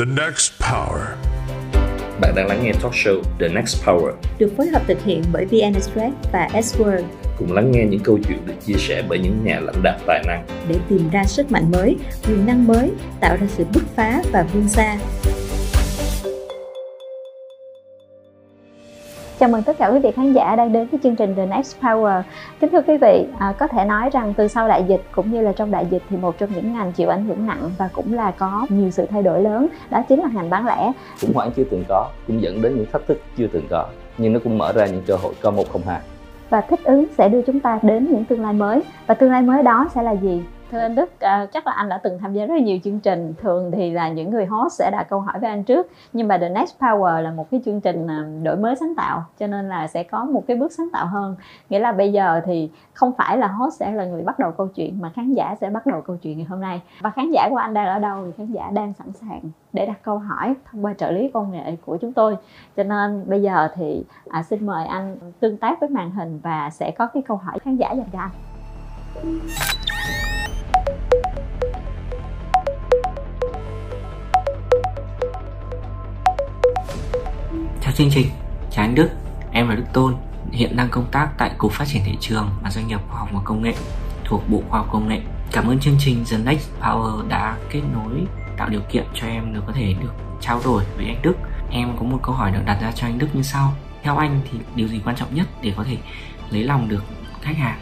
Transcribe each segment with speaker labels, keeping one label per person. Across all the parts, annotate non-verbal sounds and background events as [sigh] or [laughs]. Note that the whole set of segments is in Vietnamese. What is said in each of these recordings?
Speaker 1: The Next Power.
Speaker 2: Bạn đang lắng nghe talk show The Next Power.
Speaker 3: được phối hợp thực hiện bởi VN Express và S-Word
Speaker 2: Cùng lắng nghe những câu chuyện được chia sẻ bởi những nhà lãnh đạo tài năng.
Speaker 3: để tìm ra sức mạnh mới, quyền năng mới, tạo ra sự bứt phá và vươn xa.
Speaker 4: Chào mừng tất cả quý vị khán giả đang đến với chương trình The Next Power. Kính thưa quý vị, à, có thể nói rằng từ sau đại dịch cũng như là trong đại dịch thì một trong những ngành chịu ảnh hưởng nặng và cũng là có nhiều sự thay đổi lớn đó chính là ngành bán lẻ.
Speaker 2: Khủng hoảng chưa từng có, cũng dẫn đến những thách thức chưa từng có. Nhưng nó cũng mở ra những cơ hội có một không hai.
Speaker 4: Và thích ứng sẽ đưa chúng ta đến những tương lai mới. Và tương lai mới đó sẽ là gì? Thưa anh Đức, à, chắc là anh đã từng tham gia rất là nhiều chương trình. Thường thì là những người host sẽ đặt câu hỏi với anh trước. Nhưng mà The Next Power là một cái chương trình à, đổi mới sáng tạo. Cho nên là sẽ có một cái bước sáng tạo hơn. Nghĩa là bây giờ thì không phải là host sẽ là người bắt đầu câu chuyện mà khán giả sẽ bắt đầu câu chuyện ngày hôm nay. Và khán giả của anh đang ở đâu thì khán giả đang sẵn sàng để đặt câu hỏi thông qua trợ lý công nghệ của chúng tôi. Cho nên bây giờ thì à, xin mời anh tương tác với màn hình và sẽ có cái câu hỏi khán giả dành cho anh.
Speaker 5: Chương trình, chào anh Đức, em là Đức Tôn, hiện đang công tác tại Cục Phát triển Thị trường và Doanh nghiệp Khoa học và Công nghệ thuộc Bộ Khoa học Công nghệ. Cảm ơn chương trình The Next Power đã kết nối tạo điều kiện cho em được có thể được trao đổi với anh Đức. Em có một câu hỏi được đặt ra cho anh Đức như sau. Theo anh thì điều gì quan trọng nhất để có thể lấy lòng được khách hàng?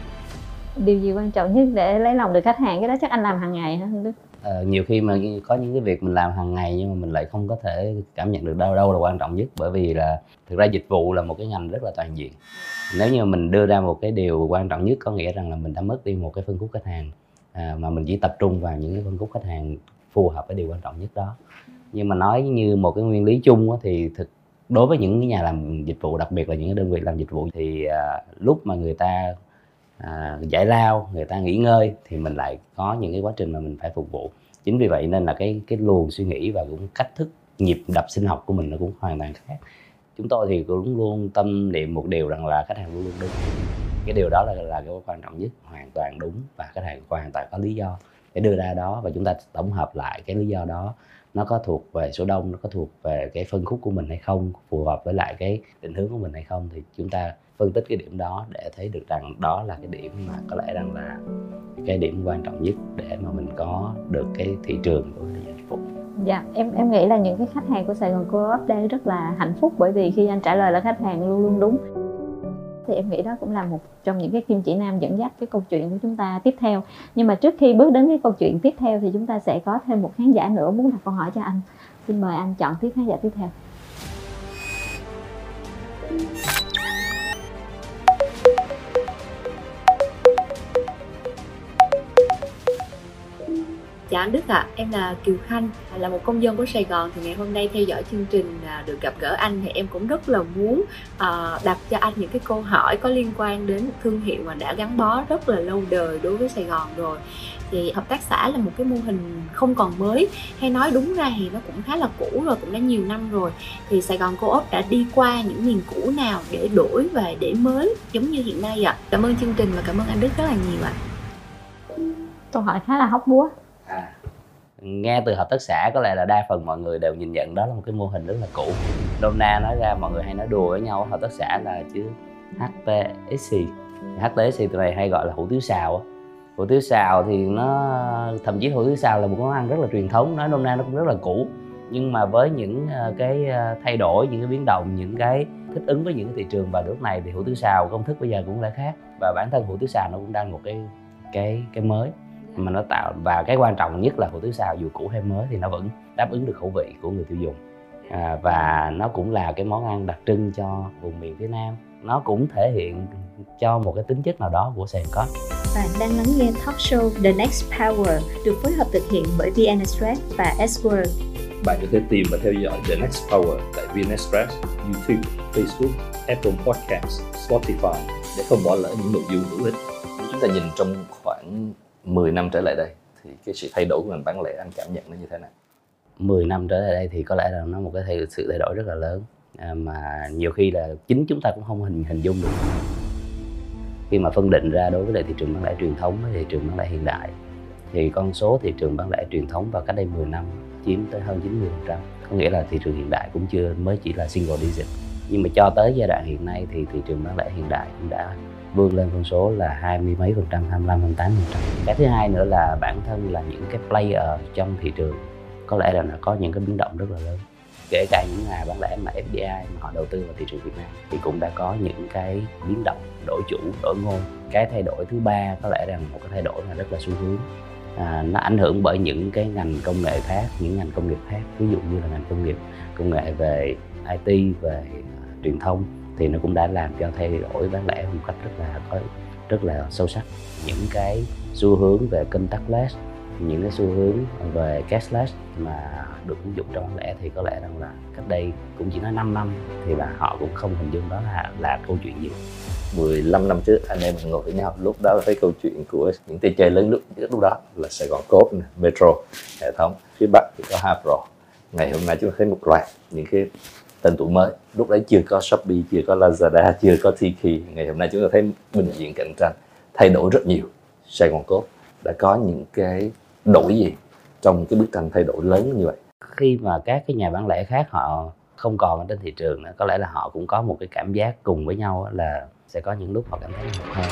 Speaker 4: Điều gì quan trọng nhất để lấy lòng được khách hàng? Cái đó chắc anh làm hàng ngày hả anh Đức?
Speaker 6: Ờ, nhiều khi mà có những cái việc mình làm hàng ngày nhưng mà mình lại không có thể cảm nhận được đâu đâu là quan trọng nhất. Bởi vì là thực ra dịch vụ là một cái ngành rất là toàn diện. Nếu như mình đưa ra một cái điều quan trọng nhất có nghĩa rằng là mình đã mất đi một cái phân khúc khách hàng à, mà mình chỉ tập trung vào những cái phân khúc khách hàng phù hợp với điều quan trọng nhất đó. Nhưng mà nói như một cái nguyên lý chung đó, thì thực đối với những cái nhà làm dịch vụ đặc biệt là những cái đơn vị làm dịch vụ thì à, lúc mà người ta à, giải lao người ta nghỉ ngơi thì mình lại có những cái quá trình mà mình phải phục vụ. Chính vì vậy nên là cái cái luồng suy nghĩ và cũng cách thức nhịp đập sinh học của mình nó cũng hoàn toàn khác. Chúng tôi thì cũng luôn tâm niệm một điều rằng là khách hàng luôn luôn đúng. Cái điều đó là là cái quan trọng nhất hoàn toàn đúng và khách hàng hoàn toàn có lý do để đưa ra đó và chúng ta tổng hợp lại cái lý do đó. Nó có thuộc về số đông nó có thuộc về cái phân khúc của mình hay không phù hợp với lại cái định hướng của mình hay không thì chúng ta phân tích cái điểm đó để thấy được rằng đó là cái điểm mà có lẽ rằng là cái điểm quan trọng nhất để mà mình có được cái thị trường của cái dịch vụ
Speaker 4: Dạ, em em nghĩ là những cái khách hàng của Sài Gòn Co-op đang rất là hạnh phúc bởi vì khi anh trả lời là khách hàng luôn luôn đúng. Thì em nghĩ đó cũng là một trong những cái kim chỉ nam dẫn dắt cái câu chuyện của chúng ta tiếp theo. Nhưng mà trước khi bước đến cái câu chuyện tiếp theo thì chúng ta sẽ có thêm một khán giả nữa muốn đặt câu hỏi cho anh. Xin mời anh chọn tiếp khán giả tiếp theo.
Speaker 7: Chào anh Đức ạ, em là Kiều Khanh, là một công dân của Sài Gòn thì ngày hôm nay theo dõi chương trình à, được gặp gỡ anh thì em cũng rất là muốn à, đặt cho anh những cái câu hỏi có liên quan đến thương hiệu mà đã gắn bó rất là lâu đời đối với Sài Gòn rồi. Thì hợp tác xã là một cái mô hình không còn mới, hay nói đúng ra thì nó cũng khá là cũ rồi, cũng đã nhiều năm rồi. Thì Sài Gòn Co-op đã đi qua những miền cũ nào để đổi và để mới giống như hiện nay ạ? Cảm ơn chương trình và cảm ơn anh Đức rất là nhiều ạ.
Speaker 4: câu hỏi khá là hóc búa
Speaker 6: à, nghe từ hợp tác xã có lẽ là đa phần mọi người đều nhìn nhận đó là một cái mô hình rất là cũ. Nôm na nói ra mọi người hay nói đùa với nhau hợp tác xã là chữ HTSC HTSC từ này hay gọi là hủ tiếu xào á. hủ tiếu xào thì nó thậm chí hủ tiếu xào là một món ăn rất là truyền thống nói nôm na nó cũng rất là cũ. Nhưng mà với những ờ, cái ờ, thay đổi những cái biến động những cái thích ứng với những cái thị trường vào lúc này thì hủ tiếu xào công thức bây giờ cũng đã khác. Và bản thân hủ tiếu xào nó cũng đang một cái cái cái mới mà nó tạo và cái quan trọng nhất là hủ tiếu xào dù cũ hay mới thì nó vẫn đáp ứng được khẩu vị của người tiêu dùng à, và nó cũng là cái món ăn đặc trưng cho vùng miền phía nam nó cũng thể hiện cho một cái tính chất nào đó của Sài Gòn
Speaker 3: Bạn đang lắng nghe talk show The Next Power được phối hợp thực hiện bởi VN Express và S-Word.
Speaker 2: Bạn có thể tìm và theo dõi The Next Power tại VN Express, YouTube, Facebook, Apple Podcasts, Spotify để không bỏ lỡ những nội dung hữu ích. Nếu chúng ta nhìn trong khoảng 10 năm trở lại đây thì cái sự thay đổi của ngành bán lẻ anh cảm nhận nó như thế nào?
Speaker 6: 10 năm trở lại đây thì có lẽ là nó một cái thay, sự thay đổi rất là lớn. À, mà nhiều khi là chính chúng ta cũng không hình hình dung được. Khi mà phân định ra đối với lại thị trường bán lẻ truyền thống với thị trường bán lẻ hiện đại thì con số thị trường bán lẻ truyền thống vào cách đây 10 năm chiếm tới hơn 90% có nghĩa là thị trường hiện đại cũng chưa mới chỉ là single digit. Nhưng mà cho tới giai đoạn hiện nay thì thị trường bán lẻ hiện đại cũng đã vươn lên con số là hai mươi mấy phần trăm, 25 28 phần trăm. Cái thứ hai nữa là bản thân là những cái player trong thị trường có lẽ là nó có những cái biến động rất là lớn. Kể cả những nhà bán lẻ mà FDI mà họ đầu tư vào thị trường Việt Nam thì cũng đã có những cái biến động đổi chủ đổi ngôn. Cái thay đổi thứ ba có lẽ rằng một cái thay đổi là rất là xu hướng. À, nó ảnh hưởng bởi những cái ngành công nghệ khác những ngành công nghiệp khác. Ví dụ như là ngành công nghiệp công nghệ về IT về uh, truyền thông thì nó cũng đã làm cho thay đổi bán lẻ một cách rất là có rất là sâu sắc. Những cái xu hướng về contactless những cái xu hướng về cashless mà được ứng dụng trong bán lẻ thì có lẽ rằng là cách đây cũng chỉ nói 5 năm thì là họ cũng không hình dung đó là là câu chuyện gì.
Speaker 2: 15 năm trước anh em mình ngồi với nhau lúc đó là thấy câu chuyện của những tay chơi lớn lúc lúc đó là Sài Gòn Cốp, Metro, hệ thống. Phía Bắc thì có Hapro ngày hôm nay chúng ta thấy một loạt những cái tên tuổi mới. Lúc đấy chưa có Shopee, chưa có Lazada, [laughs] chưa có Tiki. Ngày hôm nay chúng ta thấy bình diện cạnh tranh, thay đổi rất nhiều. Sài Gòn cốt đã có những cái đổi gì trong cái bức tranh thay đổi lớn như vậy?
Speaker 6: Khi mà các cái nhà bán lẻ khác họ không còn ở trên thị trường nữa, có lẽ là họ cũng có một cái cảm giác cùng với nhau là sẽ có những lúc họ cảm thấy hụt hơn.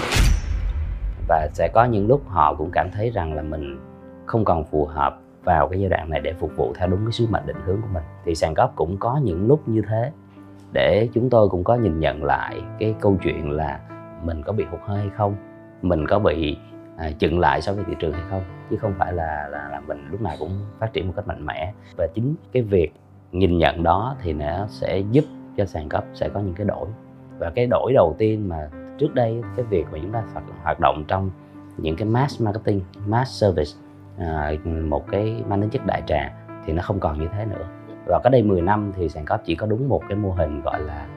Speaker 6: Và sẽ có những lúc họ cũng cảm thấy rằng là mình không còn phù hợp vào cái giai đoạn này để phục vụ theo đúng cái sứ mệnh định hướng của mình. Thì sàn góp cũng có những lúc như thế. Để chúng tôi cũng có nhìn nhận lại cái câu chuyện là mình có bị hụt hơi hay không? Mình có bị à, chững lại so với thị trường hay không? Chứ không phải là, là là mình lúc nào cũng phát triển một cách mạnh mẽ. Và chính cái việc nhìn nhận đó thì nó sẽ giúp cho sàn cấp sẽ có những cái đổi. Và cái đổi đầu tiên mà trước đây cái việc mà chúng ta hoạt động trong những cái mass marketing mass service à, một cái mang tính chất đại trà thì nó không còn như thế nữa. Và có đây 10 năm thì sàn cóp chỉ có đúng một cái mô hình gọi là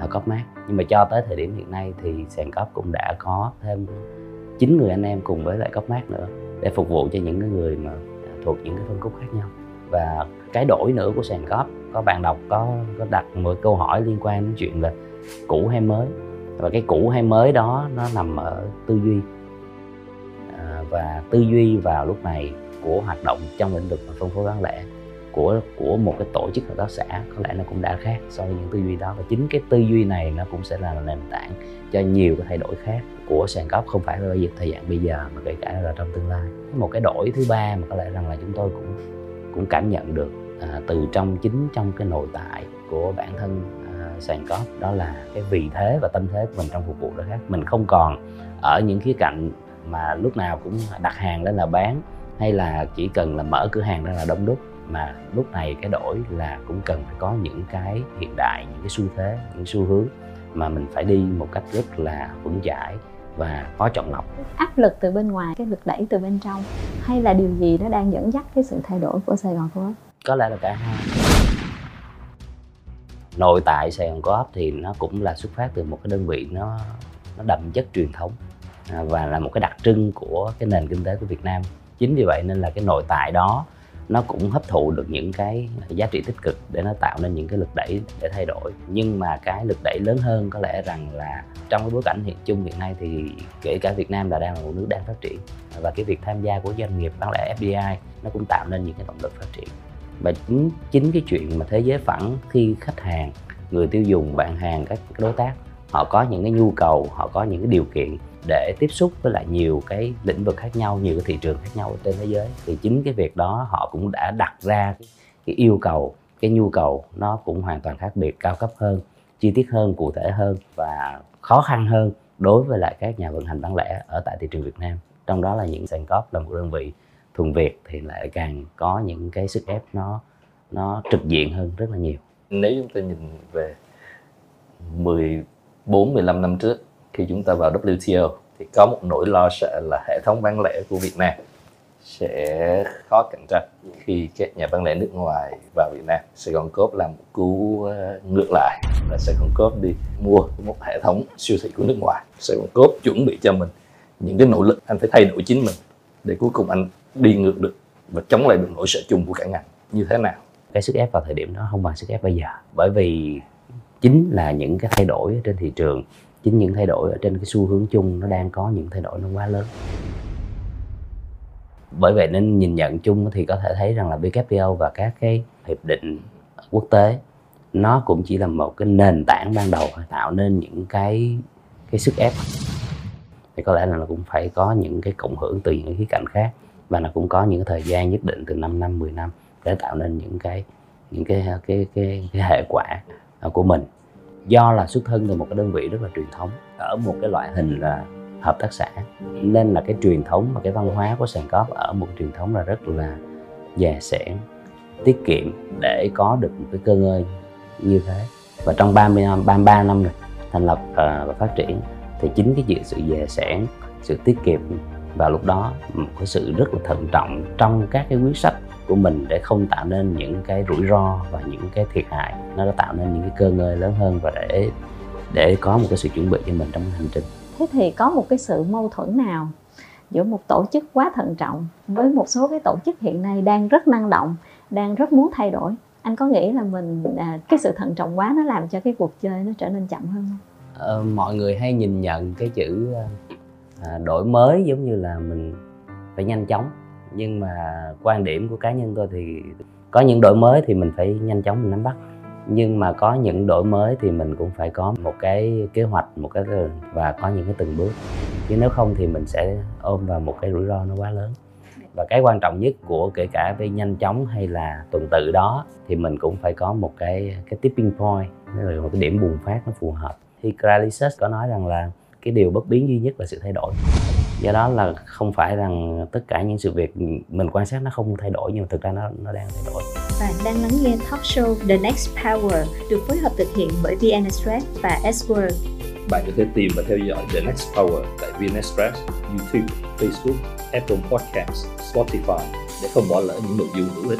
Speaker 6: là cóp mát. Nhưng mà cho tới thời điểm hiện nay thì sàn cóp cũng đã có thêm chín người anh em cùng với lại cóp mát nữa để phục vụ cho những cái người mà thuộc những cái phân khúc khác nhau. Và cái đổi nữa của sàn cóp có bạn đọc có có đặt một câu hỏi liên quan đến chuyện là cũ hay mới. Và cái cũ hay mới đó nó nằm ở tư duy và tư duy vào lúc này của hoạt động trong lĩnh vực phân phối bán lẻ của của một cái tổ chức hợp tác xã có lẽ nó cũng đã khác so với những tư duy đó. Và chính cái tư duy này nó cũng sẽ là nền tảng cho nhiều cái thay đổi khác của sàn cấp không phải là thời gian bây giờ mà kể cả là trong tương lai. Một cái đổi thứ ba mà có lẽ rằng là chúng tôi cũng cũng cảm nhận được à, từ trong chính trong cái nội tại của bản thân à, sàn cóp đó là cái vị thế và tâm thế của mình trong phục vụ đó khác. Mình không còn ở những khía cạnh mà lúc nào cũng đặt hàng lên là bán hay là chỉ cần là mở cửa hàng ra là đông đúc. Mà lúc này cái đổi là cũng cần phải có những cái hiện đại những cái xu thế những xu hướng mà mình phải đi một cách rất là vững chãi và có chọn lọc.
Speaker 4: Áp lực từ bên ngoài cái lực đẩy từ bên trong hay là điều gì nó đang dẫn dắt cái sự thay đổi của Sài Gòn Co-op?
Speaker 6: Có lẽ là cả hai. Nội tại Sài Gòn Co-op thì nó cũng là xuất phát từ một cái đơn vị nó nó đậm chất truyền thống À, và là một cái đặc trưng của cái nền kinh tế của Việt Nam. Chính vì vậy nên là cái nội tại đó, nó cũng hấp thụ được những cái giá trị tích cực để nó tạo nên những cái lực đẩy để thay đổi. Nhưng mà cái lực đẩy lớn hơn có lẽ rằng là trong cái bối cảnh hiện chung hiện nay thì kể cả Việt Nam là đang là một nước đang phát triển, và cái việc tham gia của doanh nghiệp, bán lẻ FDI nó cũng tạo nên những cái động lực phát triển. Và chính chính cái chuyện mà thế giới phẳng khi khách hàng, người tiêu dùng, bạn hàng, các đối tác, họ có những cái nhu cầu, họ có những cái điều kiện để tiếp xúc với lại nhiều cái lĩnh vực khác nhau nhiều cái thị trường khác nhau trên thế giới. Thì chính cái việc đó họ cũng đã đặt ra cái, cái yêu cầu cái nhu cầu nó cũng hoàn toàn khác biệt cao cấp hơn chi tiết hơn cụ thể hơn và khó khăn hơn đối với lại các nhà vận hành bán lẻ ở tại thị trường Việt Nam. Trong đó là những sàn cóp là một đơn vị thuần Việt thì lại càng có những cái sức ép nó nó trực diện hơn rất là nhiều.
Speaker 2: Nếu chúng ta nhìn về 14 15 năm trước khi chúng ta vào WTO thì có một nỗi lo sợ là hệ thống bán lẻ của Việt Nam sẽ khó cạnh tranh khi các nhà bán lẻ nước ngoài vào Việt Nam. Sài Gòn Cốp làm một cú ờ, ngược lại là Sài Gòn Cốp đi mua một hệ thống siêu thị của nước ngoài. Sài Gòn Cốp chuẩn bị cho mình những cái nỗ lực, anh phải thay đổi chính mình để cuối cùng anh đi ngược được và chống lại được nỗi sợ chung của cả ngành như thế nào
Speaker 6: cái sức ép vào thời điểm đó không bằng sức ép bây giờ bởi vì chính là những cái thay đổi trên thị trường chính những thay đổi ở trên cái xu hướng chung nó đang có những thay đổi nó quá lớn. Bởi vậy nên nhìn nhận chung thì có thể thấy rằng là WTO và các cái hiệp định quốc tế nó cũng chỉ là một cái nền tảng ban đầu tạo nên những cái cái sức ép. Thì có lẽ là nó cũng phải có những cái cộng hưởng từ những khía cạnh khác và nó cũng có những thời gian nhất định từ 5 năm 10 năm để tạo nên những cái những cái cái cái, cái hệ quả của mình do là xuất thân từ một cái đơn vị rất là truyền thống ở một cái loại hình là hợp tác xã. Nên là cái truyền thống và cái văn hóa của sàn cóp ở một truyền thống là rất là dè sẻn tiết kiệm để có được một cái cơ ngơi như thế. Và trong 30 năm 33 năm rồi thành lập và, và phát triển thì chính cái chuyện sự dè sẻn sự tiết kiệm và lúc đó một cái sự rất là thận trọng trong các cái quyết sách của mình để không tạo nên những cái rủi ro và những cái thiệt hại. Nó đã tạo nên những cái cơ ngơi lớn hơn và để để có một cái sự chuẩn bị cho mình trong hành trình.
Speaker 4: Thế thì có một cái sự mâu thuẫn nào giữa một tổ chức quá thận trọng với một số cái tổ chức hiện nay đang rất năng động đang rất muốn thay đổi? Anh có nghĩ là mình à, cái sự thận trọng quá nó làm cho cái cuộc chơi nó trở nên chậm hơn không?
Speaker 6: Ờ, mọi người hay nhìn nhận cái chữ à, đổi mới giống như là mình phải nhanh chóng nhưng mà quan điểm của cá nhân tôi thì có những đổi mới thì mình phải nhanh chóng mình nắm bắt. Nhưng mà có những đổi mới thì mình cũng phải có một cái kế hoạch, một cái và có những cái từng bước. Chứ nếu không thì mình sẽ ôm vào một cái rủi ro nó quá lớn. Và cái quan trọng nhất của kể cả về nhanh chóng hay là tuần tự đó thì mình cũng phải có một cái cái tipping point là một cái điểm bùng phát nó phù hợp. Thì Cralisus có nói rằng là cái điều bất biến duy nhất là sự thay đổi do đó là không phải rằng tất cả những sự việc mình quan sát nó không thay đổi nhưng mà thực ra nó nó đang thay đổi
Speaker 3: bạn đang lắng nghe talk show The Next Power được phối hợp thực hiện bởi VN Express và S World.
Speaker 2: Bạn có thể tìm và theo dõi The Next Power tại VN Express, YouTube, Facebook, Apple Podcasts, Spotify để không bỏ lỡ những nội dung hữu ích.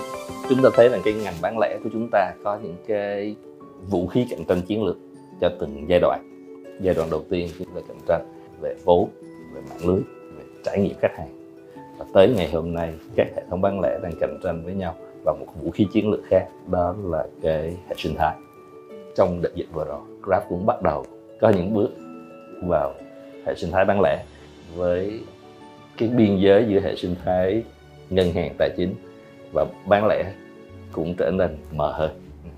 Speaker 2: Chúng ta thấy là cái ngành bán lẻ của chúng ta có những cái vũ khí cạnh tranh chiến lược cho từng giai đoạn. Giai đoạn đầu tiên chúng ta cạnh tranh về vốn, về mạng lưới, về trải nghiệm khách hàng. Và tới ngày hôm nay các hệ thống bán lẻ đang cạnh tranh với nhau và một vũ khí chiến lược khác đó là cái hệ sinh thái. Trong đợt dịch vừa rồi, Grab cũng bắt đầu có những bước vào hệ sinh thái bán lẻ với cái biên giới giữa hệ sinh thái ngân hàng tài chính và bán lẻ cũng trở nên mờ hơn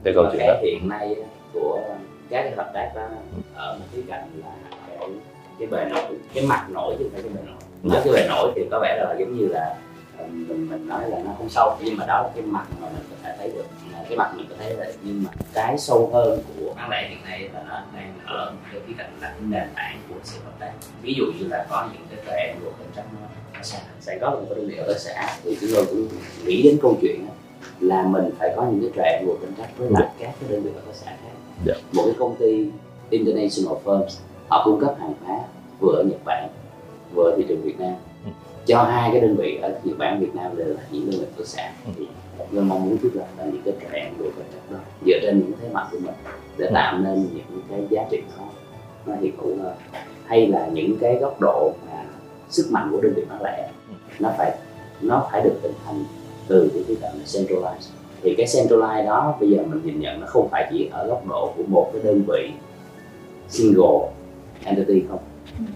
Speaker 6: cái câu chuyện đó hiện nay của các hợp tác đó ở một cái cạnh là cái cái bề nổi cái mặt nổi chứ không phải cái bề nổi nói cái bề nổi thì có vẻ là giống như là mình mình nói là nó không sâu nhưng mà đó là cái mặt mà mình có thể thấy được cái mặt mình có thấy là nhưng mà cái sâu hơn của bán lẻ hiện nay là nó đang ở cái khía cạnh là cái nền tảng của sự hợp tác ví dụ như là có những cái trẻ của cạnh tranh nó xa sẽ có một cái đơn vị tác xã thì chúng tôi cũng nghĩ đến câu chuyện là mình phải có những cái trẻ của cạnh tranh với lại các cái đơn vị tác xã khác yeah. Dạ. một cái công ty international firms họ cung cấp hàng hóa vừa ở Nhật Bản vừa ở thị trường Việt Nam ừ. cho hai cái đơn vị ở Nhật Bản Việt Nam đều là những đơn vị tác xã ừ. thì tôi mong muốn thiết lập ra những cái trend của cái đó dựa trên những thế mạnh của mình để ừ. tạo nên những cái giá trị đó nó hiện hữu hơn hay là những cái góc độ mà sức mạnh của đơn vị bán lẻ nó phải nó phải được hình thành từ cái khía cạnh centralized thì cái centralized đó bây giờ mình nhìn nhận nó không phải chỉ ở góc độ của một cái đơn vị single entity không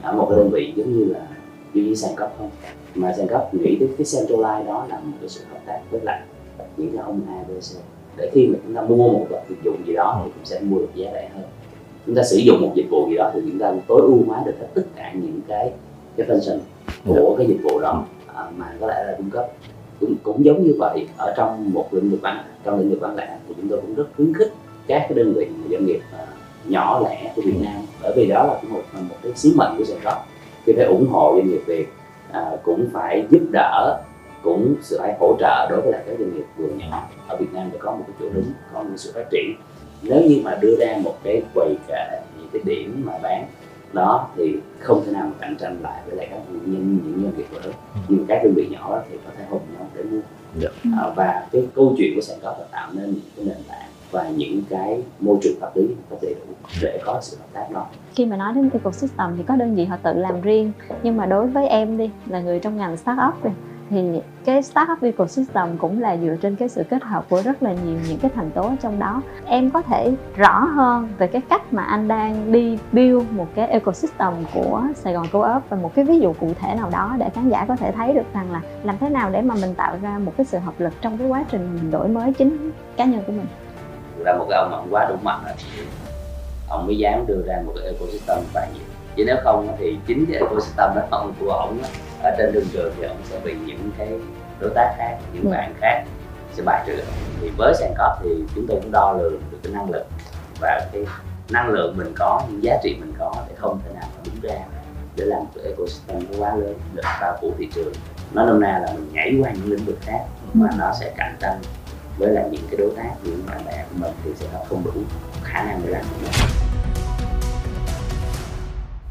Speaker 6: ở một cái đơn vị giống như là như như sàn cấp không? Mà sàn cấp nghĩ đến cái centralized đó là một cái sự hợp tác với lại những cái ông A, B, C. Để khi mà chúng ta mua một vật dịch vụ gì đó thì cũng sẽ mua được giá rẻ hơn. Chúng ta sử dụng một dịch vụ gì đó thì chúng ta tối ưu hóa được hết tất cả những cái cái function của cái dịch vụ đó à, mà có lẽ là cung cấp. Cũng cũng giống như vậy ở trong một lĩnh vực bán trong lĩnh vực bán lẻ thì chúng tôi cũng rất khuyến khích các cái đơn vị doanh nghiệp uh, nhỏ lẻ của Việt Nam bởi vì đó là một một cái sứ mệnh của Sài Gòn thì phải ủng hộ doanh nghiệp Việt uh, cũng phải giúp đỡ cũng sự phải hỗ trợ đối với lại các doanh nghiệp vừa nhỏ ở Việt Nam để có một cái chỗ đứng có một sự phát triển nếu như mà đưa ra một cái quầy kệ những cái điểm mà bán đó thì không thể nào mà cạnh tranh lại với lại các nhân những doanh nghiệp lớn ừ. nhưng các đơn vị nhỏ thì có thể hùng nhau để mua yeah. Dạ. à, và cái câu chuyện của sàn có là tạo nên những cái nền tảng và những cái môi trường pháp lý có đầy đủ để có sự hợp tác đó.
Speaker 4: Khi mà nói đến ecosystem thì có đơn vị họ tự làm riêng. Nhưng mà đối với em đi, là người trong ngành startup đi, thì cái startup ecosystem cũng là dựa trên cái sự kết hợp của rất là nhiều những cái thành tố trong đó. Em có thể rõ hơn về cái cách mà anh đang đi build một cái ecosystem của Sài Gòn Co-op và một cái ví dụ cụ thể nào đó để khán giả có thể thấy được rằng là làm thế nào để mà mình tạo ra một cái sự hợp lực trong cái quá trình mình đổi mới chính cá nhân của mình?
Speaker 6: Là một cái ông mà ông quá đủ mạnh rồi. Ông mới dám đưa ra một cái ecosystem toàn diện chứ nếu không thì chính cái ecosystem đó ông của ông ở trên đường trường thì ông sẽ bị những cái đối tác khác những
Speaker 4: Ừ.
Speaker 6: bạn khác sẽ bài trừ. Thì với sàn cóp thì chúng tôi cũng đo lường được cái năng lực và cái năng lượng mình có những giá trị mình có để không thể nào mà đúng ra để làm cái ecosystem nó quá lớn để bao phủ thị trường. Nó nôm na là mình nhảy qua những lĩnh vực khác mà nó sẽ cạnh tranh với lại những cái đối tác những bạn bè của mình thì sẽ không đủ khả năng để làm được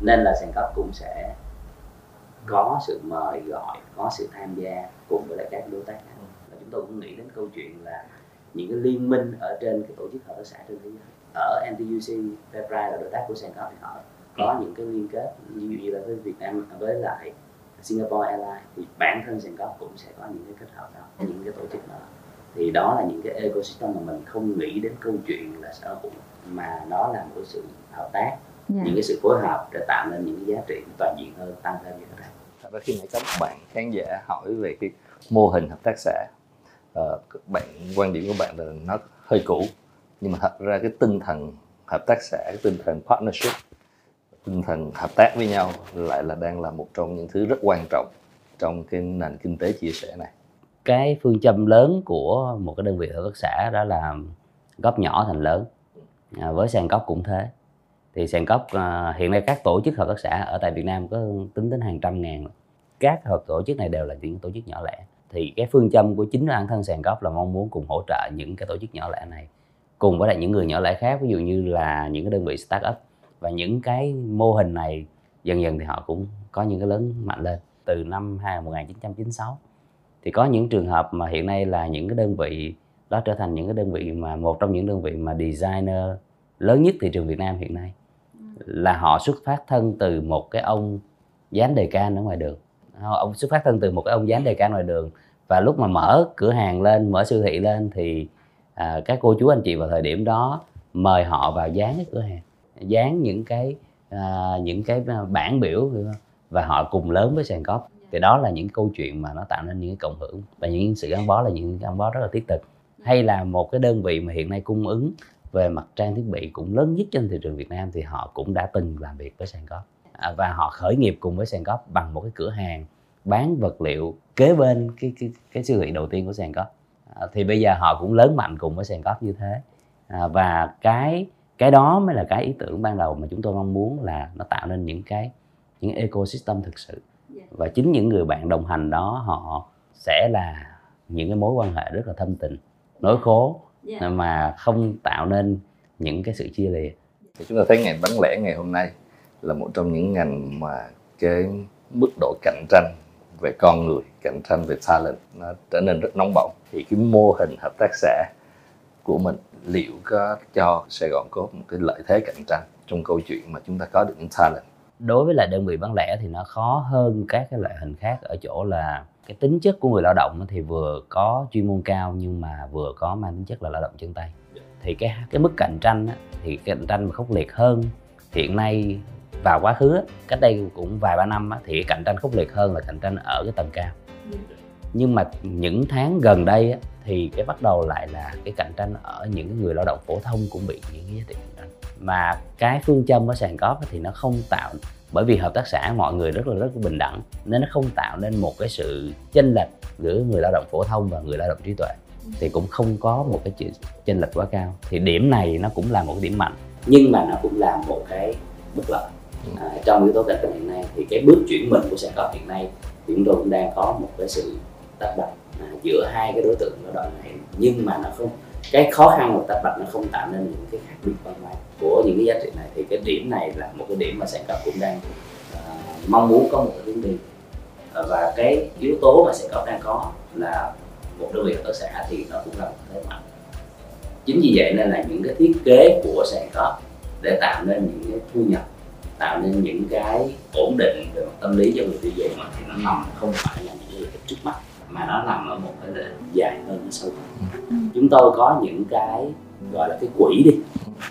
Speaker 6: nên là sàn cấp cũng sẽ có sự mời gọi có sự tham gia cùng với lại các đối tác khác. Và chúng tôi cũng nghĩ đến câu chuyện là những cái liên minh ở trên cái tổ chức hợp tác xã trên thế giới. Ở NTUC Fairprice là đối tác của sàn cấp thì họ có những cái liên kết dụ như là với Việt Nam với lại Singapore Airlines thì bản thân sàn cấp cũng sẽ có những cái kết hợp đó những cái tổ chức đó thì đó là những cái ecosystem mà mình không nghĩ đến câu chuyện là sở hữu mà nó là một cái sự hợp tác
Speaker 4: Dạ.
Speaker 6: những cái sự phối hợp để tạo nên những cái giá trị toàn diện hơn tăng thêm như thế này
Speaker 2: thật ra khi nãy các bạn khán giả hỏi về cái mô hình hợp tác xã ờ, bạn quan điểm của bạn là nó hơi cũ nhưng mà thật ra cái tinh thần hợp tác xã cái tinh thần partnership tinh thần hợp tác với nhau lại là đang là một trong những thứ rất quan trọng trong cái nền kinh tế chia sẻ này
Speaker 6: cái phương châm lớn của một cái đơn vị hợp tác xã đó là góp nhỏ thành lớn. À, với sàn góp cũng thế. Thì sàn góp à, hiện nay các tổ chức hợp tác xã ở tại Việt Nam có tính đến hàng trăm ngàn. Các hợp tổ chức này đều là những tổ chức nhỏ lẻ. Thì cái phương châm của chính bản thân sàn góp là mong muốn cùng hỗ trợ những cái tổ chức nhỏ lẻ này cùng với lại những người nhỏ lẻ khác ví dụ như là những cái đơn vị start up và những cái mô hình này dần dần thì họ cũng có những cái lớn mạnh lên. Từ năm 1996 thì có những trường hợp mà hiện nay là những cái đơn vị đó trở thành những cái đơn vị mà một trong những đơn vị mà designer lớn nhất thị trường Việt Nam hiện nay. Là họ xuất phát thân từ một cái ông dán đề can ở ngoài đường. Ông xuất phát thân từ một cái ông dán đề can ngoài đường. Và lúc mà mở cửa hàng lên mở siêu thị lên thì à, các cô chú anh chị vào thời điểm đó mời họ vào dán cái cửa hàng. Dán những cái à, những cái bản biểu và họ cùng lớn với sàn cóp thì đó là những câu chuyện mà nó tạo nên những cái cộng hưởng. Và những sự gắn bó là những gắn bó rất là thiết thực. Hay là một cái đơn vị mà hiện nay cung ứng về mặt trang thiết bị cũng lớn nhất trên thị trường Việt Nam thì họ cũng đã từng làm việc với Sàn Cóp à, và họ khởi nghiệp cùng với Sàn Cóp bằng một cái cửa hàng bán vật liệu kế bên cái cái, cái siêu thị đầu tiên của Sàn Cóp à, thì bây giờ họ cũng lớn mạnh cùng với Sàn Cóp như thế. À, và cái cái đó mới là cái ý tưởng ban đầu mà chúng tôi mong muốn là nó tạo nên những cái những ecosystem thực sự và chính những người bạn đồng hành đó họ sẽ là những cái mối quan hệ rất là thâm tình nối khố mà không tạo nên những cái sự chia lìa.
Speaker 2: Thì chúng ta thấy ngành bán lẻ ngày hôm nay là một trong những ngành mà cái mức độ cạnh tranh về con người cạnh tranh về talent nó trở nên rất nóng bỏng. Thì cái mô hình hợp tác xã của mình liệu có cho Sài Gòn có một cái lợi thế cạnh tranh trong câu chuyện mà chúng ta có được những talent
Speaker 6: đối với lại đơn vị bán lẻ thì nó khó hơn các cái loại hình khác. Ở chỗ là cái tính chất của người lao động thì vừa có chuyên môn cao nhưng mà vừa có mang tính chất là lao động chân tay. Thì cái cái mức cạnh tranh thì cạnh tranh mà khốc liệt hơn hiện nay vào quá khứ cách đây cũng vài ba năm thì cái cạnh tranh khốc liệt hơn là cạnh tranh ở cái tầng cao. Nhưng mà những tháng gần đây thì cái bắt đầu lại là cái cạnh tranh ở những cái người lao động phổ thông cũng bị những cái giá trị mà cái phương châm ở sàn cóp thì nó không tạo bởi vì hợp tác xã mọi người rất là rất là bình đẳng nên nó không tạo nên một cái sự chênh lệch giữa người lao động phổ thông và người lao động trí tuệ. Thì cũng không có một cái chuyện chênh lệch quá cao. Thì điểm này nó cũng là một cái điểm mạnh nhưng mà nó cũng là một cái bất lợi. À, trong yếu tố cạnh tranh hiện nay thì cái bước chuyển mình của sàn cóp hiện nay thì chúng tôi cũng đang có một cái sự tách bạch à, giữa hai cái đối tượng lao động này nhưng mà nó không cái khó khăn của tách bạch nó không tạo nên những cái khác biệt văn hóa của những cái giá trị này. Thì cái điểm này là một cái điểm mà sàn cấp cũng đang uh, mong muốn có một cái hướng đi. Uh, và cái yếu tố mà sàn cấp đang có là một đơn vị hợp tác xã thì nó cũng là một thế mạnh. Chính vì vậy nên là những cái thiết kế của sàn cấp để tạo nên những cái thu nhập tạo nên những cái ổn định về mặt tâm lý cho người tiêu dùng thì nó nằm không phải là những cái lợi ích trước mắt mà nó nằm ở một cái ích dài hơn nó sâu. Hơn chúng tôi có những cái gọi là cái quỹ đi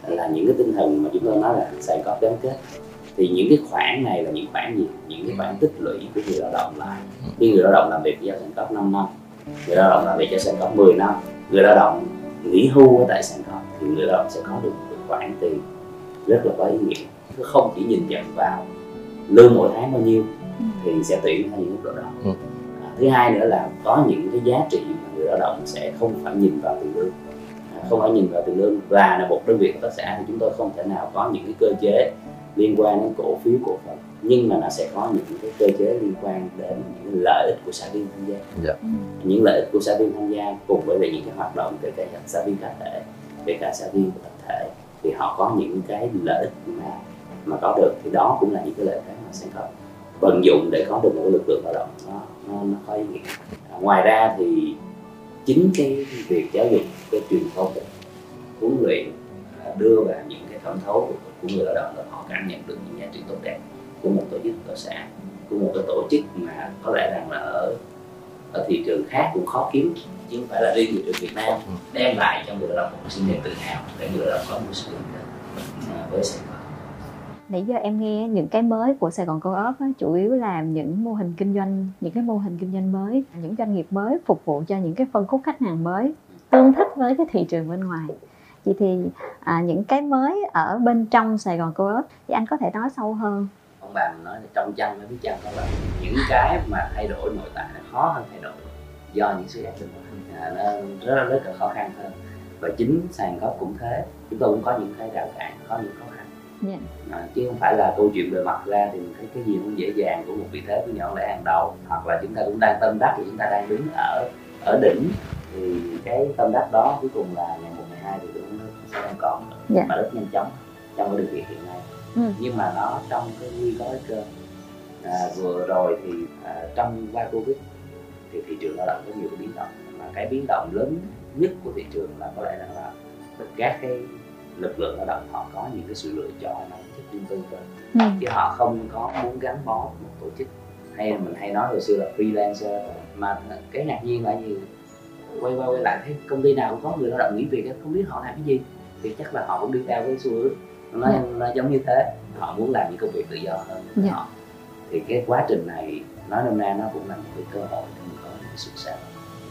Speaker 6: là những cái tinh thần mà chúng tôi nói là sàn có gắn kết. Thì những cái khoản này là những khoản gì? Những cái khoản tích lũy của người lao động lại. Khi người lao động làm việc cho sàn cấp 5 năm người lao động làm việc cho sàn cấp 10 năm người lao động nghỉ hưu ở tại sàn cấp thì người lao động sẽ có được một khoản tiền rất là có ý nghĩa. Không chỉ nhìn nhận vào lương mỗi tháng bao nhiêu thì sẽ tuyển theo những mức độ đó.
Speaker 2: Ừ.
Speaker 6: thứ hai nữa là có những cái giá trị mà người lao động sẽ không phải nhìn vào tiền lương. À, không phải nhìn vào tiền lương. Và là một đơn vị hợp tác xã thì chúng tôi không thể nào có những cái cơ chế liên quan đến cổ phiếu cổ phần. Nhưng mà nó sẽ có những cái cơ chế liên quan đến những lợi ích của xã viên tham gia.
Speaker 2: Dạ.
Speaker 6: những lợi ích của xã viên tham gia cùng với lại những cái hoạt động kể cả xã viên cá thể kể cả xã viên của tập thể thì họ có những cái lợi ích mà mà có được. Thì đó cũng là những cái lợi thế mà sẽ có. Vận dụng để có được một lực lượng lao động nó nó, có ý nghĩa ngoài ra thì chính cái việc giáo dục cái truyền thông huấn luyện đưa vào những cái thẩm thấu của, người lao động là họ cảm nhận được những giá trị tốt đẹp của một tổ chức tác xã của một cái tổ chức mà có lẽ rằng là ở ở thị trường khác cũng khó kiếm chứ không phải là riêng thị trường Việt Nam. Đem lại cho người lao động một sự niềm tự hào để người lao động có một sự à, với Sài Gòn
Speaker 4: nãy giờ em nghe những cái mới của Sài Gòn Co-op á, chủ yếu là những mô hình kinh doanh những cái mô hình kinh doanh mới những doanh nghiệp mới phục vụ cho những cái phân khúc khách hàng mới tương thích với cái thị trường bên ngoài. Vậy thì à, những cái mới ở bên trong Sài Gòn Co-op thì anh có thể nói sâu hơn.
Speaker 6: Ông bà mình nói là trong chăn mới biết chăn đó là những cái mà thay đổi nội tại nó khó hơn thay đổi do những sự ép lực. À, nó rất là rất là khó khăn hơn. Và chính sàn góp cũng thế. Chúng tôi cũng có những cái rào cản có những khó khăn.
Speaker 4: Dạ.
Speaker 6: à, chứ không phải là câu chuyện bề mặt ra thì mình thấy cái gì cũng dễ dàng của một vị thế của nhỏ lẻ hàng đầu. Hoặc là chúng ta cũng đang tâm đắc thì chúng ta đang đứng ở ở đỉnh. Thì cái tâm đắc đó cuối cùng là ngày một ngày hai thì cũng sẽ không còn nữa.
Speaker 4: Dạ.
Speaker 6: mà rất nhanh chóng trong cái điều kiện hiện nay.
Speaker 4: Ừ.
Speaker 6: nhưng mà nó trong cái nguy có cơ à, vừa rồi thì à, trong qua covid thì thị trường lao động có nhiều cái biến động. Mà cái biến động lớn nhất của thị trường là có lẽ rằng là các cái lực lượng lao động họ có những cái sự lựa chọn nó rất riêng tư hơn
Speaker 4: Ừ.
Speaker 6: chứ họ không có muốn gắn bó với một tổ chức hay là mình hay nói hồi xưa là freelancer mà cái ngạc nhiên là gì quay qua quay lại thấy công ty nào cũng có người lao động nghỉ việc không biết họ làm cái gì thì chắc là họ cũng đi theo cái xu hướng nó,
Speaker 4: Dạ.
Speaker 6: nó giống như thế họ muốn làm những công việc tự do hơn của
Speaker 4: Dạ.
Speaker 6: họ thì cái quá trình này nói nôm na nó cũng là một cái cơ hội để mình có những cái sự sáng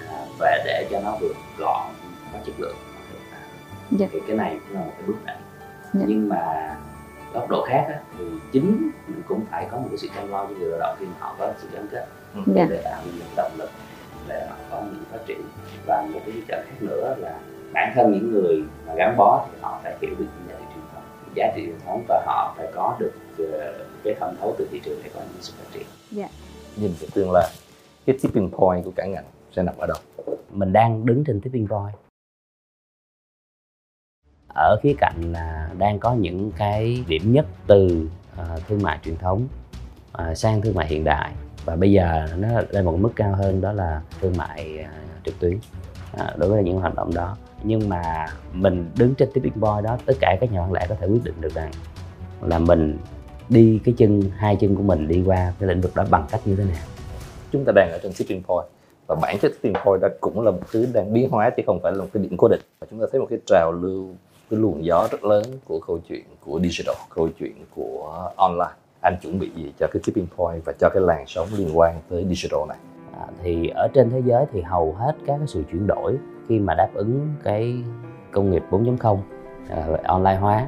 Speaker 6: à, và để cho nó vừa gọn có chất lượng.
Speaker 4: Dạ.
Speaker 6: thì cái này cũng là một cái bước đệm.
Speaker 4: Dạ.
Speaker 6: nhưng mà góc độ khác á, thì chính mình cũng phải có một cái sự chăm lo cho người lao động khi mà họ có sự gắn kết.
Speaker 4: Dạ.
Speaker 6: để tạo những động lực để họ có những phát triển. Và một cái trở khác nữa là bản thân những người mà gắn bó thì họ phải hiểu được những giá trị truyền thống giá trị truyền thống và họ phải có được ờ, cái thẩm thấu từ thị trường để có những sự phát triển.
Speaker 2: Nhìn về tương lai cái tipping point của cả ngành sẽ nằm ở đâu?
Speaker 6: Mình đang đứng trên tipping point ở khía cạnh là đang có những cái điểm nhất từ uh, thương mại truyền thống uh, sang thương mại hiện đại. Và bây giờ nó lên một mức cao hơn đó là thương mại uh, trực tuyến uh, đối với những hoạt động đó. Nhưng mà mình đứng trên tipping point đó tất cả các nhà bán lẻ có thể quyết định được rằng là mình đi cái chân hai chân của mình đi qua cái lĩnh vực đó bằng cách như thế nào.
Speaker 2: Chúng ta đang ở trên tipping point và bản chất tipping point đó cũng là một thứ đang biến hóa chứ không phải là một cái điểm cố định. Và chúng ta thấy một cái trào lưu cái luồng gió rất lớn của câu chuyện của digital câu chuyện của online anh chuẩn bị gì cho cái tipping point và cho cái làn sóng liên quan tới digital này
Speaker 6: À, thì ở trên thế giới thì hầu hết các cái sự chuyển đổi khi mà đáp ứng cái công nghiệp 4.0 à, online hóa,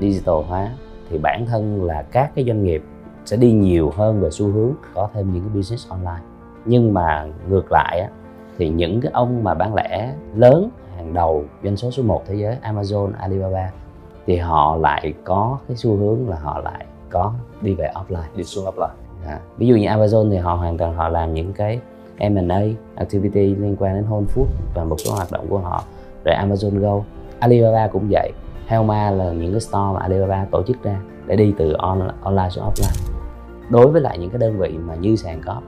Speaker 6: digital hóa thì bản thân là các cái doanh nghiệp sẽ đi nhiều hơn về xu hướng có thêm những cái business online. Nhưng mà ngược lại á, thì những cái ông mà bán lẻ lớn hàng đầu doanh số số 1 thế giới Amazon, Alibaba thì họ lại có cái xu hướng là họ lại có đi về offline.
Speaker 2: Đi xuống offline.
Speaker 6: À, ví dụ như Amazon thì họ hoàn toàn họ làm những cái M&A activity liên quan đến Whole Food và một số hoạt động của họ rồi Amazon Go. Alibaba cũng vậy. Helma là những cái store mà Alibaba tổ chức ra để đi từ on, online xuống offline. Đối với lại những cái đơn vị mà như sàn cóp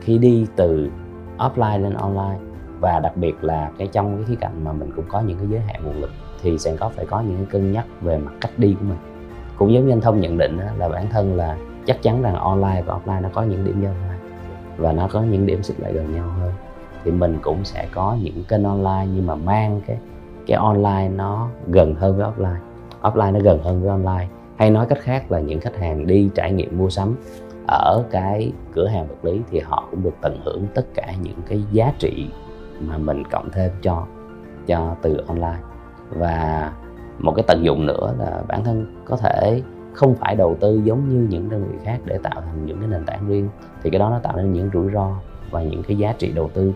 Speaker 6: khi đi từ offline lên online và đặc biệt là cái trong cái khía cạnh mà mình cũng có những cái giới hạn nguồn lực, thì sàn có, phải có những cái cân nhắc về mặt cách đi của mình. Cũng giống như anh thông nhận định là bản thân là chắc chắn rằng online và offline nó có những điểm giao thoa và nó có những điểm xích lại gần nhau hơn. Thì mình cũng sẽ có những kênh online nhưng mà mang cái cái online nó gần hơn với offline. Offline nó gần hơn với online. Hay nói cách khác là những khách hàng đi trải nghiệm mua sắm ở cái cửa hàng vật lý thì họ cũng được tận hưởng tất cả những cái giá trị mà mình cộng thêm cho cho từ online. Và một cái tận dụng nữa là bản thân có thể không phải đầu tư giống như những đơn vị khác để tạo thành những cái nền tảng riêng thì cái đó nó tạo nên những rủi ro và những cái giá trị đầu tư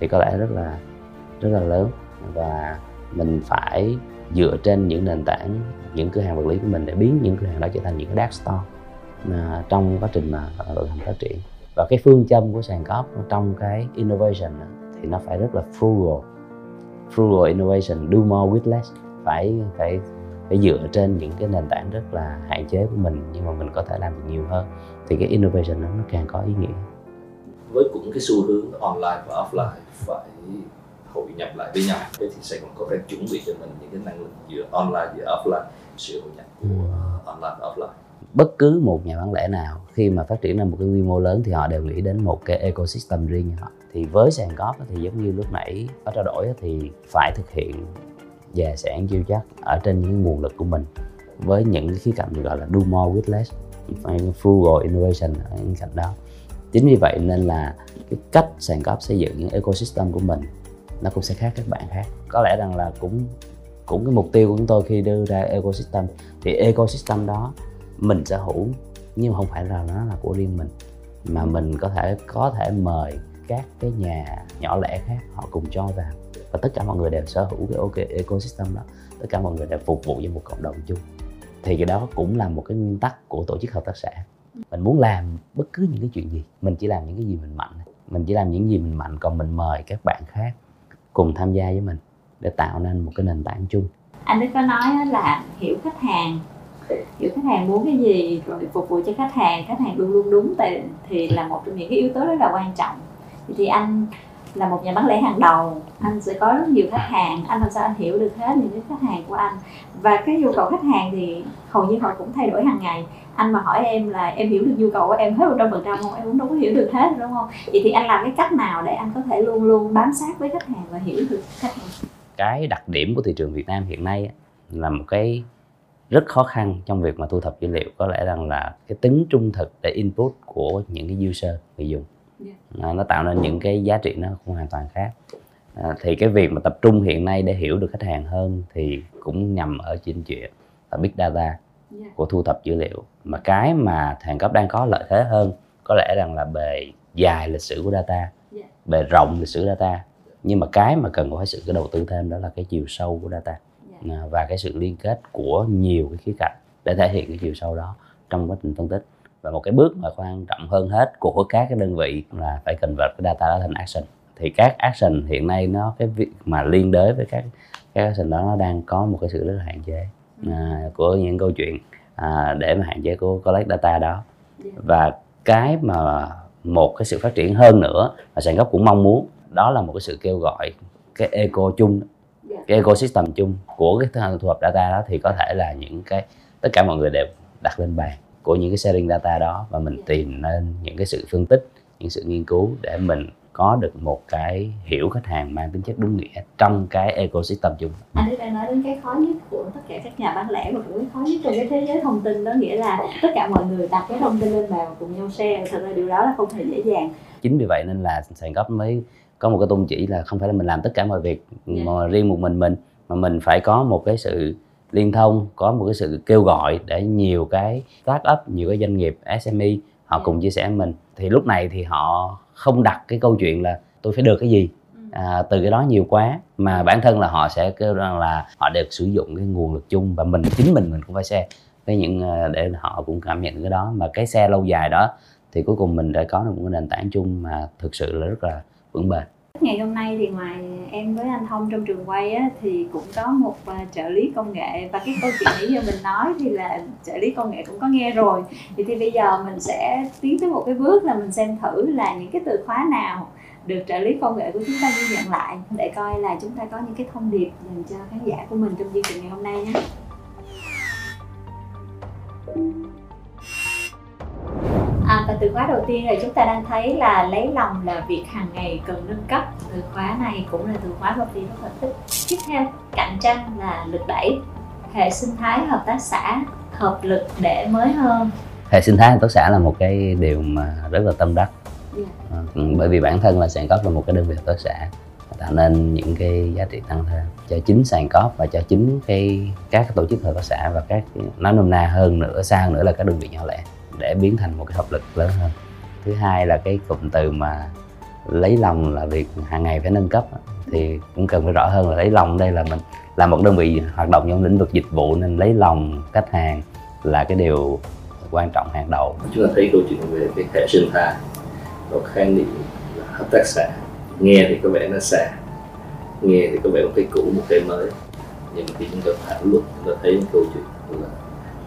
Speaker 6: thì có lẽ rất là rất là lớn. Và mình phải dựa trên những nền tảng những cửa hàng vật lý của mình để biến những cửa hàng đó trở thành những cái dark store à, trong quá trình mà vận hành phát triển. Và cái phương châm của sàn cóp trong cái innovation thì nó phải rất là frugal. Frugal innovation do more with less. Phải phải phải dựa trên những cái nền tảng rất là hạn chế của mình nhưng mà mình có thể làm được nhiều hơn. Thì cái innovation nó nó càng có ý nghĩa.
Speaker 2: Với cũng cái xu hướng online và offline phải hội nhập lại với nhau thế thì Sài Gòn có phải chuẩn bị cho mình những cái năng lực giữa online vừa offline sự hội nhập của online và offline
Speaker 6: bất cứ một nhà bán lẻ nào, khi mà phát triển lên một cái quy mô lớn thì họ đều nghĩ đến một cái ecosystem riêng của họ. Thì với sàn góp thì giống như lúc nãy có trao đổi thì phải thực hiện và sẽ chiêu chắc ở trên những nguồn lực của mình với những cái khía cạnh gọi là do more with less, frugal innovation ở những cạnh đó. Chính vì vậy nên là cái cách sàn góp xây dựng những ecosystem của mình nó cũng sẽ khác các bạn khác. Có lẽ rằng là cũng cũng cái mục tiêu của chúng tôi khi đưa ra ecosystem, thì ecosystem đó mình sở hữu nhưng mà không phải là nó là của riêng mình mà mình có thể có thể mời các cái nhà nhỏ lẻ khác họ cùng cho vào. Và tất cả mọi người đều sở hữu cái ok ecosystem đó. Tất cả mọi người đều phục vụ cho một cộng đồng chung. Thì cái đó cũng là một cái nguyên tắc của tổ chức hợp tác xã. Mình muốn làm bất cứ những cái chuyện gì mình chỉ làm những cái gì mình mạnh. Mình chỉ làm những gì mình mạnh còn mình mời các bạn khác cùng tham gia với mình để tạo nên một cái nền tảng chung.
Speaker 4: Anh Đức có nói là hiểu khách hàng hiểu khách hàng muốn cái gì rồi phục vụ cho khách hàng khách hàng luôn luôn đúng thì, thì là một trong những cái yếu tố rất là quan trọng. Thì anh là một nhà bán lẻ hàng đầu anh sẽ có rất nhiều khách hàng anh làm sao anh hiểu được hết những cái khách hàng của anh. Và cái nhu cầu khách hàng thì hầu như họ cũng thay đổi hàng ngày. Anh mà hỏi em là em hiểu được nhu cầu của em hết một trăm phần trăm không? Em cũng đâu có hiểu được hết đúng không? Vậy thì anh làm cái cách nào để anh có thể luôn luôn bám sát với khách hàng và hiểu được khách hàng?
Speaker 6: Cái đặc điểm của thị trường Việt Nam hiện nay là một cái rất khó khăn trong việc mà thu thập dữ liệu. Có lẽ rằng là cái tính trung thực để input của những cái user người dùng. À, nó tạo nên những cái giá trị nó cũng hoàn toàn khác. À, thì cái việc mà tập trung hiện nay để hiểu được khách hàng hơn thì cũng nhằm ở trên chuyện là big data của thu thập dữ liệu. Mà cái mà thằng cấp đang có lợi thế hơn có lẽ rằng là bề dài lịch sử của data bề rộng lịch sử data. Nhưng mà cái mà cần phải sự cái đầu tư thêm đó là cái chiều sâu của data À, và cái sự liên kết của nhiều cái khía cạnh để thể hiện cái chiều sâu đó trong quá trình phân tích. Và một cái bước mà quan trọng hơn hết của các cái đơn vị là phải cần vật cái data đó thành action. Thì các action hiện nay nó cái việc mà liên đới với các các action đó nó đang có một cái sự rất là hạn chế à, của những câu chuyện à, để mà hạn chế của collect data đó. Và cái mà một cái sự phát triển hơn nữa mà sàn gốc cũng mong muốn đó là một cái sự kêu gọi cái eco chung cái ecosystem chung của cái thu thập data đó thì có thể là những cái tất cả mọi người đều đặt lên bàn của những cái sharing data đó và mình tìm nên những cái sự phân tích những sự nghiên cứu để mình có được một cái hiểu khách hàng mang tính chất đúng nghĩa trong cái ecosystem chung.
Speaker 4: Anh ấy đang nói đến cái khó nhất của tất cả các nhà bán lẻ và cũng cái khó nhất trong cái thế giới thông tin đó nghĩa là tất cả mọi người đặt cái thông tin lên bàn và cùng nhau share. Thật ra điều đó là không hề dễ dàng.
Speaker 6: Chính vì vậy nên là sàn gốc mới có một cái tôn chỉ là không phải là mình làm tất cả mọi việc yeah. mà riêng một mình mình mà mình phải có một cái sự liên thông có một cái sự kêu gọi để nhiều cái start up nhiều cái doanh nghiệp SME họ cùng chia sẻ với mình. Thì lúc này thì họ không đặt cái câu chuyện là tôi phải được cái gì? Ừ. à, từ cái đó nhiều quá mà bản thân là họ sẽ kêu rằng là họ đều sử dụng cái nguồn lực chung và mình chính mình mình cũng phải share. Với những à, để họ cũng cảm nhận cái đó. Mà cái xe lâu dài đó thì cuối cùng mình đã có được một cái nền tảng chung mà thực sự là rất là vững bền
Speaker 4: ngày hôm nay thì ngoài em với anh Thông trong trường quay á, thì cũng có một uh, trợ lý công nghệ. Và cái câu chuyện nãy giờ mình nói thì là trợ lý công nghệ cũng có nghe rồi. Thì, thì bây giờ mình sẽ tiến tới một cái bước là mình xem thử là những cái từ khóa nào được trợ lý công nghệ của chúng ta ghi nhận lại để coi là chúng ta có những cái thông điệp dành cho khán giả của mình trong chương trình ngày hôm nay nhé. À,
Speaker 3: và từ khóa đầu tiên là chúng ta đang thấy là lấy lòng là việc hàng ngày cần nâng cấp. Từ khóa này cũng là từ khóa mà Phi rất là thích. Tiếp theo cạnh tranh là lực đẩy. Hệ sinh thái hợp tác xã hợp lực để mới hơn.
Speaker 6: Hệ sinh thái hợp tác xã là một cái điều mà rất là tâm đắc.
Speaker 3: Yeah.
Speaker 6: Ờ, bởi vì bản thân là sàn cóp là một cái đơn vị hợp tác xã tạo nên những cái giá trị tăng thêm cho chính sàn cóp và cho chính cái các tổ chức hợp tác xã và các nói nôm na hơn nữa xa hơn nữa là các đơn vị nhỏ lẻ để biến thành một cái hợp lực lớn hơn. Thứ hai là cái cụm từ mà lấy lòng là việc hàng ngày phải nâng cấp thì cũng cần phải rõ hơn là lấy lòng đây là mình là một đơn vị hoạt động trong lĩnh vực dịch vụ nên lấy lòng khách hàng là cái điều quan trọng hàng đầu.
Speaker 2: Chúng ta thấy câu chuyện về cái hệ sinh thái, có khái niệm là hợp tác xã. Nghe thì có vẻ nó xa, nghe thì có vẻ một cái cũ, một cái mới. Nhưng khi chúng ta thảo luận, chúng ta thấy câu chuyện là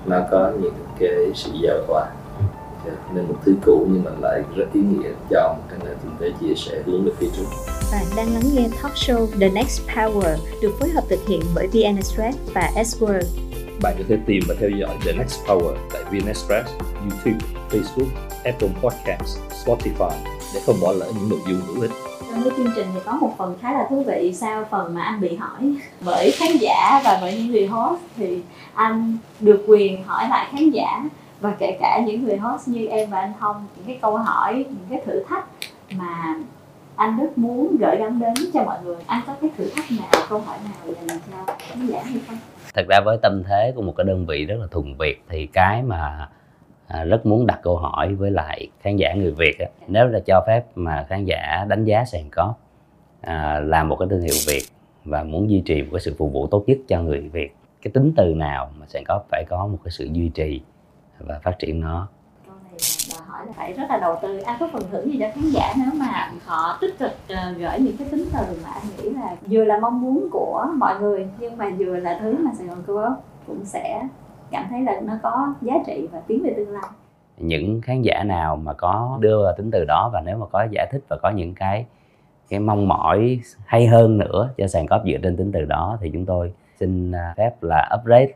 Speaker 2: nó có những cái sự giao hòa nên một thứ cũ nhưng mà lại rất ý nghĩa cho một cái nền kinh tế chia sẻ hướng về phía trước.
Speaker 3: Bạn đang lắng nghe talk show The Next Power được phối hợp thực hiện bởi VN Express và S-World.
Speaker 2: bạn có thể tìm và theo dõi The Next Power tại VN Express, YouTube, Facebook, Apple Podcasts, Spotify để không bỏ lỡ những nội dung hữu ích
Speaker 4: trong cái chương trình thì có một phần khá là thú vị sau phần mà anh bị hỏi. Bởi khán giả và bởi những người host thì anh được quyền hỏi lại khán giả và kể cả những người host như em và anh Thông, những cái câu hỏi, những cái thử thách mà anh rất muốn gửi gắm đến cho mọi người. Anh có cái thử thách nào, câu hỏi nào dành cho khán giả hay không?
Speaker 6: Thật ra với tâm thế của một cái đơn vị rất là thuần việt thì cái mà à, rất muốn đặt câu hỏi với lại khán giả người việt á, nếu là cho phép mà khán giả đánh giá sàn cóp à, là một cái thương hiệu việt và muốn duy trì một cái sự phục vụ tốt nhất cho người việt cái tính từ nào mà sàn cóp phải có một cái sự duy trì và phát triển nó?
Speaker 4: Đòi hỏi là phải rất là đầu tư. Anh có phần thưởng gì cho khán giả nếu mà họ tích cực ờ, gửi những cái tính từ mà anh nghĩ là vừa là mong muốn của mọi người nhưng mà vừa là thứ mà Sài Gòn Co-op cũng sẽ cảm thấy là nó có giá trị và tiến về tương lai.
Speaker 6: Những khán giả nào mà có đưa vào tính từ đó và nếu mà có giải thích và có những cái cái mong mỏi hay hơn nữa cho sàn cóp dựa trên tính từ đó thì chúng tôi xin à, phép là upgrade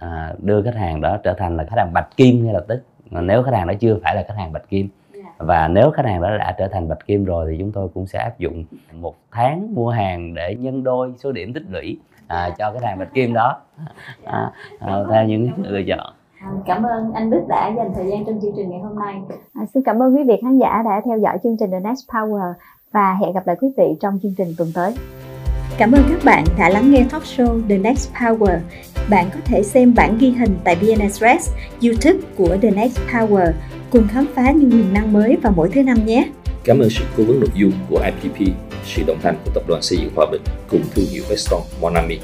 Speaker 6: à, đưa khách hàng đó trở thành là khách hàng bạch kim ngay lập tức. Nếu khách hàng đó chưa phải là khách hàng bạch kim
Speaker 4: Dạ.
Speaker 6: và nếu khách hàng đó đã trở thành bạch kim rồi thì chúng tôi cũng sẽ áp dụng một tháng mua hàng để nhân đôi số điểm tích lũy à, cho khách hàng bạch kim đó à, à, theo những lựa chọn
Speaker 4: Cảm ơn anh Đức đã dành thời gian trong chương trình ngày hôm nay. À, xin cảm ơn quý vị khán giả đã theo dõi chương trình The Next Power và hẹn gặp lại quý vị trong chương trình tuần tới.
Speaker 3: Cảm ơn các bạn đã lắng nghe talk show The Next Power. Bạn có thể xem bản ghi hình tại VN Express, YouTube của The Next Power cùng khám phá những quyền năng mới vào mỗi thứ năm nhé.
Speaker 2: Cảm ơn sự cố vấn nội dung của IPP, sự đồng hành của Tập đoàn Xây dựng Hòa Bình cùng thương hiệu Veston Monami.